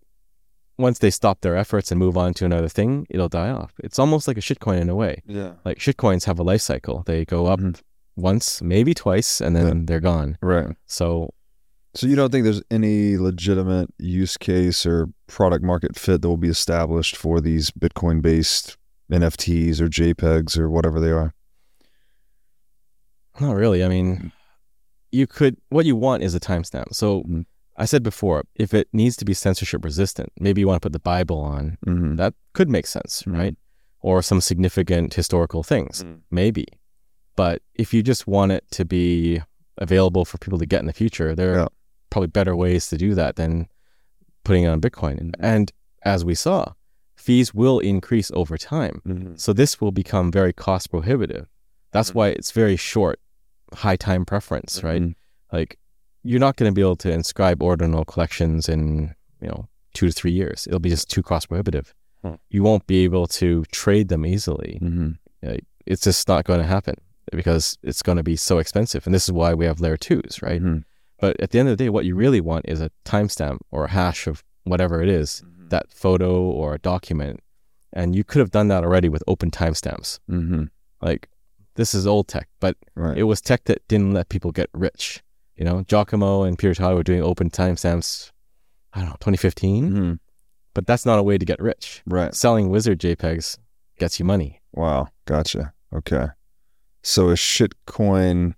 once they stop their efforts and move on to another thing, it'll die off. It's almost like a shitcoin in a way. Yeah. Like shitcoins have a life cycle. They go up Mhm. once, maybe twice, and then they're gone. Right. So So you don't think there's any legitimate use case or product market fit that will be established for these Bitcoin based NFTs or JPEGs or whatever they are? not really. I mean, you could what you want is a timestamp. So Mhm. I said before, if it needs to be censorship resistant, maybe you want to put the Bible on. Mm-hmm. That could make sense, Mhm. right? Or some significant historical things, Mm. maybe. But if you just want it to be available for people to get in the future, there Yeah. are probably better ways to do that than putting it on Bitcoin. Mhm. And as we saw, fees will increase over time. Mm-hmm. So this will become very cost prohibitive. That's Mhm. why it's very short, high time preference, right? Mhm. Like you're not going to be able to inscribe ordinal collections in, you know, two to three years. It'll be just too cost prohibitive. Hmm. You won't be able to trade them easily. Mm-hmm. It's just not going to happen because it's going to be so expensive. And this is why we have layer twos, right? Mhm. But at the end of the day, what you really want is a timestamp or a hash of whatever it is, that photo or a document. And you could have done that already with open timestamps. Mm-hmm. Like this is old tech, but Right. it was tech that didn't let people get rich. You know, Giacomo and Peter Todd were doing open timestamps, I don't know, 2015, Mhm. but that's not a way to get rich. Right. Selling wizard JPEGs gets you money. Wow. Gotcha. Okay. So a shitcoin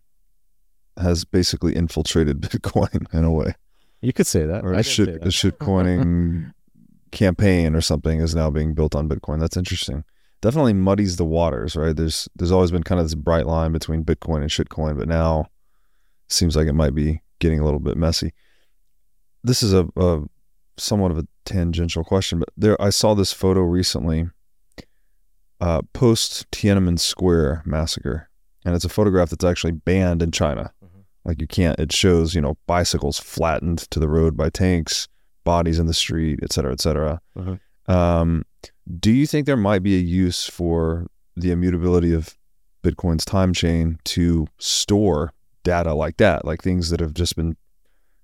has basically infiltrated Bitcoin in a way. You could say that. Or I a shit, a that. campaign or something is now being built on Bitcoin. That's interesting. Definitely muddies the waters, right? There's there's always been kind of this bright line between Bitcoin and shitcoin, but now seems like it might be getting a little bit messy. This is a, a somewhat of a tangential question, but there I saw this photo recently, uh, post Tiananmen Square massacre, and it's a photograph that's actually banned in China. Mhm. Like you can't. It shows you know bicycles flattened to the road by tanks, bodies in the street, et cetera, et cetera. Mhm. Um, do you think there might be a use for the immutability of Bitcoin's time chain to store data like that, like things that have just been,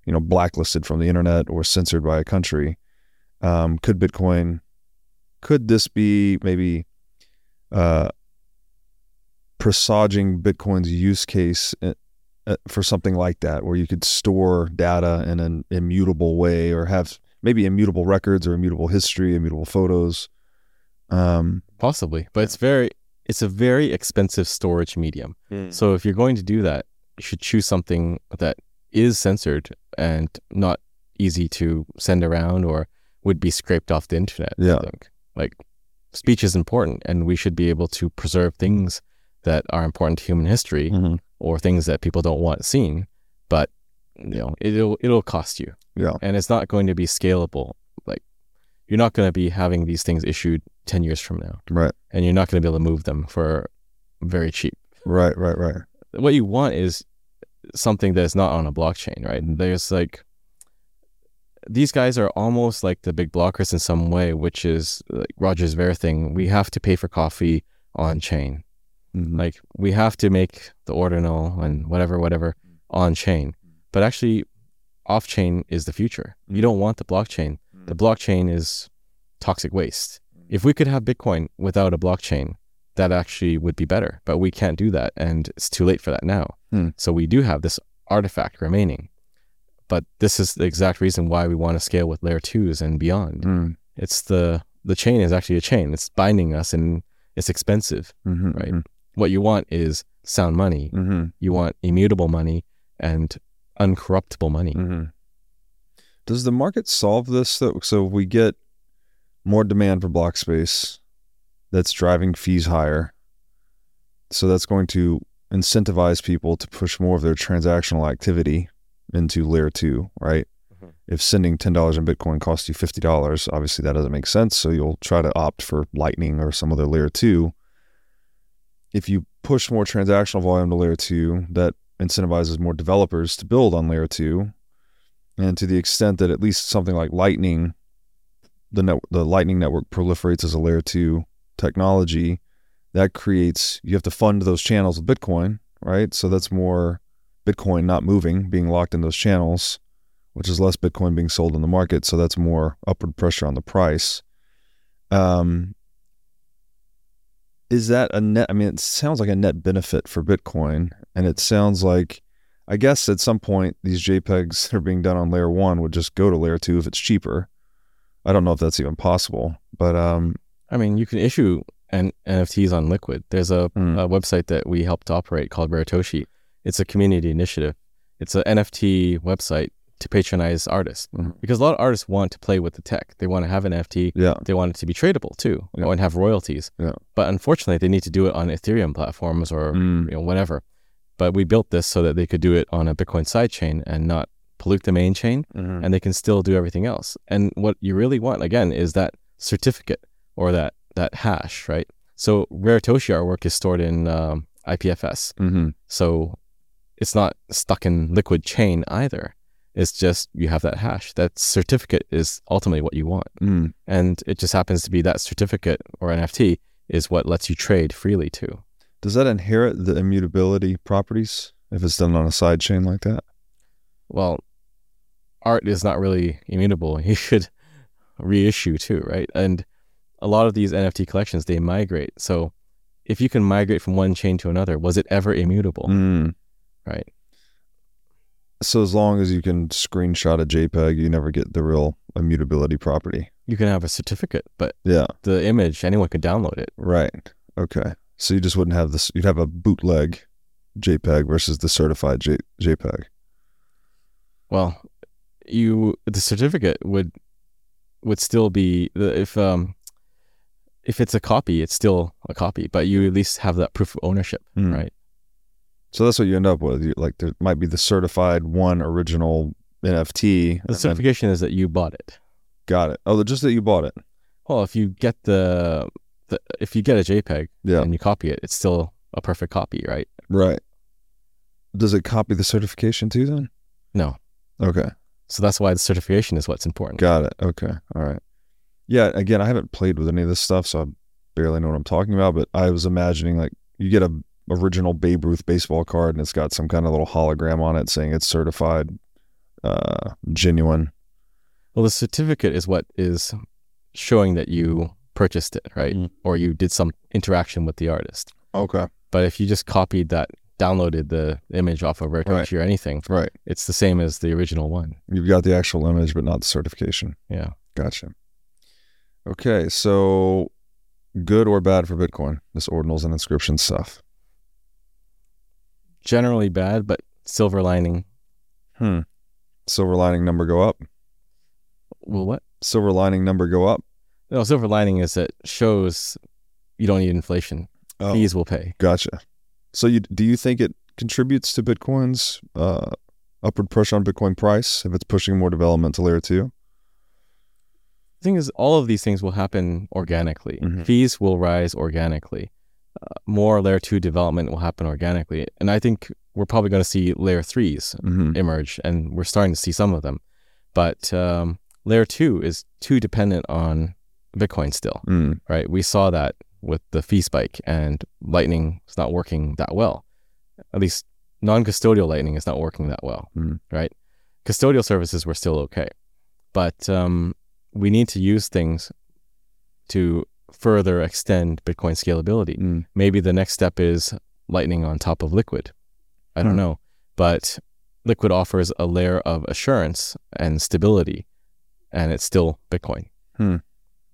you know, blacklisted from the internet or censored by a country? Um, could Bitcoin, could this be maybe uh, presaging Bitcoin's use case for something like that, where you could store data in an immutable way or have maybe immutable records or immutable history, immutable photos? Um, Possibly, but it's very, it's a very expensive storage medium. So if you're going to do that, you should choose something that is censored and not easy to send around or would be scraped off the internet. Yeah. I think like speech is important, and we should be able to preserve things that are important to human history Mhm. Or things that people don't want seen. But you know, it'll it'll cost you. Yeah. and it's not going to be scalable. Like you're not going to be having these things issued ten years from now, Right. and you're not going to be able to move them for very cheap. Right. Right. Right. What you want is something that's not on a blockchain, right? There's like these guys are almost like the big blockers in some way, which is like Rogers Ver thing. We have to pay for coffee on chain. Mhm. Like we have to make the ordinal and whatever, whatever on chain. But actually, off chain is the future. You don't want the blockchain. The blockchain is toxic waste. If we could have Bitcoin without a blockchain, that actually would be better. But we can't do that. And it's too late for that now. Hmm. So we do have this artifact remaining. But this is the exact reason why we want to scale with layer twos and beyond. Mm. It's the the chain is actually a chain. It's binding us and it's expensive. Mhm, Right. mhm, What you want is sound money. mhm, You want immutable money and uncorruptible money. mhm. Does the market solve this though? So we get more demand for block space, that's driving fees higher. So that's going to incentivize people to push more of their transactional activity into layer two, right? Mhm. If sending ten dollars in Bitcoin costs you fifty dollars, obviously that doesn't make sense. So you'll try to opt for Lightning or some other layer two. If you push more transactional volume to layer two, that incentivizes more developers to build on layer two. And to the extent that at least something like Lightning, the net, the Lightning network proliferates as a layer two technology, that creates you have to fund those channels with Bitcoin, right? So that's more Bitcoin not moving, being locked in those channels, which is less Bitcoin being sold in the market. So that's more upward pressure on the price. Um, is that a net? I mean, it sounds like a net benefit for Bitcoin, and it sounds like, I guess at some point these JPEGs that are being done on layer one would just go to layer two if it's cheaper. I don't know if that's even possible, but um, I mean, you can issue an NFTs on Liquid. There's a, Mm. a website that we helped operate called Raritoshi. It's a community initiative. It's an NFT website to patronize artists Mhm. because a lot of artists want to play with the tech. They want to have an NFT. yeah, They want it to be tradable too, Yeah. and have royalties. Yeah. But unfortunately, they need to do it on Ethereum platforms or Mm. you know whatever. But we built this so that they could do it on a Bitcoin sidechain and not pollute the main chain Mhm. and they can still do everything else. And what you really want again is that certificate or that that hash, right? So Raritoshi artwork is stored in um, IPFS, Mhm. so it's not stuck in liquid chain either. It's just you have that hash. That certificate is ultimately what you want, Mm. and it just happens to be that certificate or NFT is what lets you trade freely too. Does that inherit the immutability properties if it's done on a side chain like that? Well, art is not really immutable. You should reissue too, right? And a lot of these NFT collections they migrate. So if you can migrate from one chain to another, was it ever immutable? Mm. Right. So as long as you can screenshot a JPEG, you never get the real immutability property. You can have a certificate, but Yeah. the image anyone could download it. Right. Okay. So you just wouldn't have this. You'd have a bootleg JPEG versus the certified J, JPEG. Well, you the certificate would would still be the if um if it's a copy, it's still a copy, but you at least have that proof of ownership, Mm. right? So that's what you end up with. You, like there might be the certified one original NFT. The then- certification is that you bought it. got it. Oh, just that you bought it. Well, if you get the, the if you get a JPEG Yeah. and you copy it, it's still a perfect copy, right? Right. Does it copy the certification too then? No. Okay. So that's why the certification is what's important. Got it. Okay. All right. Yeah. Again, I haven't played with any of this stuff, so I barely know what I'm talking about. But I was imagining like you get a original Babe Ruth baseball card, and it's got some kind of little hologram on it saying it's certified, uh, genuine. Well, the certificate is what is showing that you purchased it, right? Mm. Or you did some interaction with the artist. Okay. But if you just copied that, downloaded the image off of Raritoshi Right. or anything, Right. it's the same as the original one. You've got the actual image, but not the certification. Yeah. Gotcha. Okay. So, good or bad for Bitcoin? This ordinals and inscription stuff. Generally bad, but silver lining. Hmm. Silver lining number go up. Well, what? Silver lining number go up. No, silver lining is it shows you don't need inflation. Oh. Fees will pay. Gotcha. So you do you think it contributes to Bitcoin's uh, upward pressure on Bitcoin price if it's pushing more development to layer two? The thing is, all of these things will happen organically. Mhm. Fees will rise organically. Uh, more layer two development will happen organically. And I think we're probably going to see layer threes Mm-hmm. emerge, and we're starting to see some of them. But um, layer two is too dependent on Bitcoin still, Mm. right? We saw that with the fee spike, and Lightning is not working that well. At least non custodial Lightning is not working that well, Mhm. right? Custodial services were still okay. But um, we need to use things to further extend Bitcoin scalability Mm. maybe the next step is lightning on top of liquid i don't Hmm. know but liquid offers a layer of assurance and stability and it's still bitcoin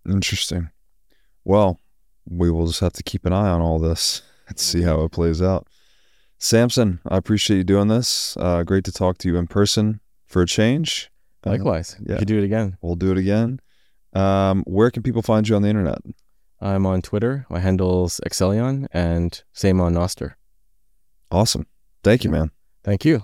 Interesting. Well, we will just have to keep an eye on all this and see how it plays out. Samson, I appreciate you doing this. Uh, great to talk to you in person for a change. Uh, likewise yeah. you do it again we'll do it again. Um, where can people find you on the internet? I'm on twitter my handle's Excellion and same on Nostr Awesome. Thank you, man. thank you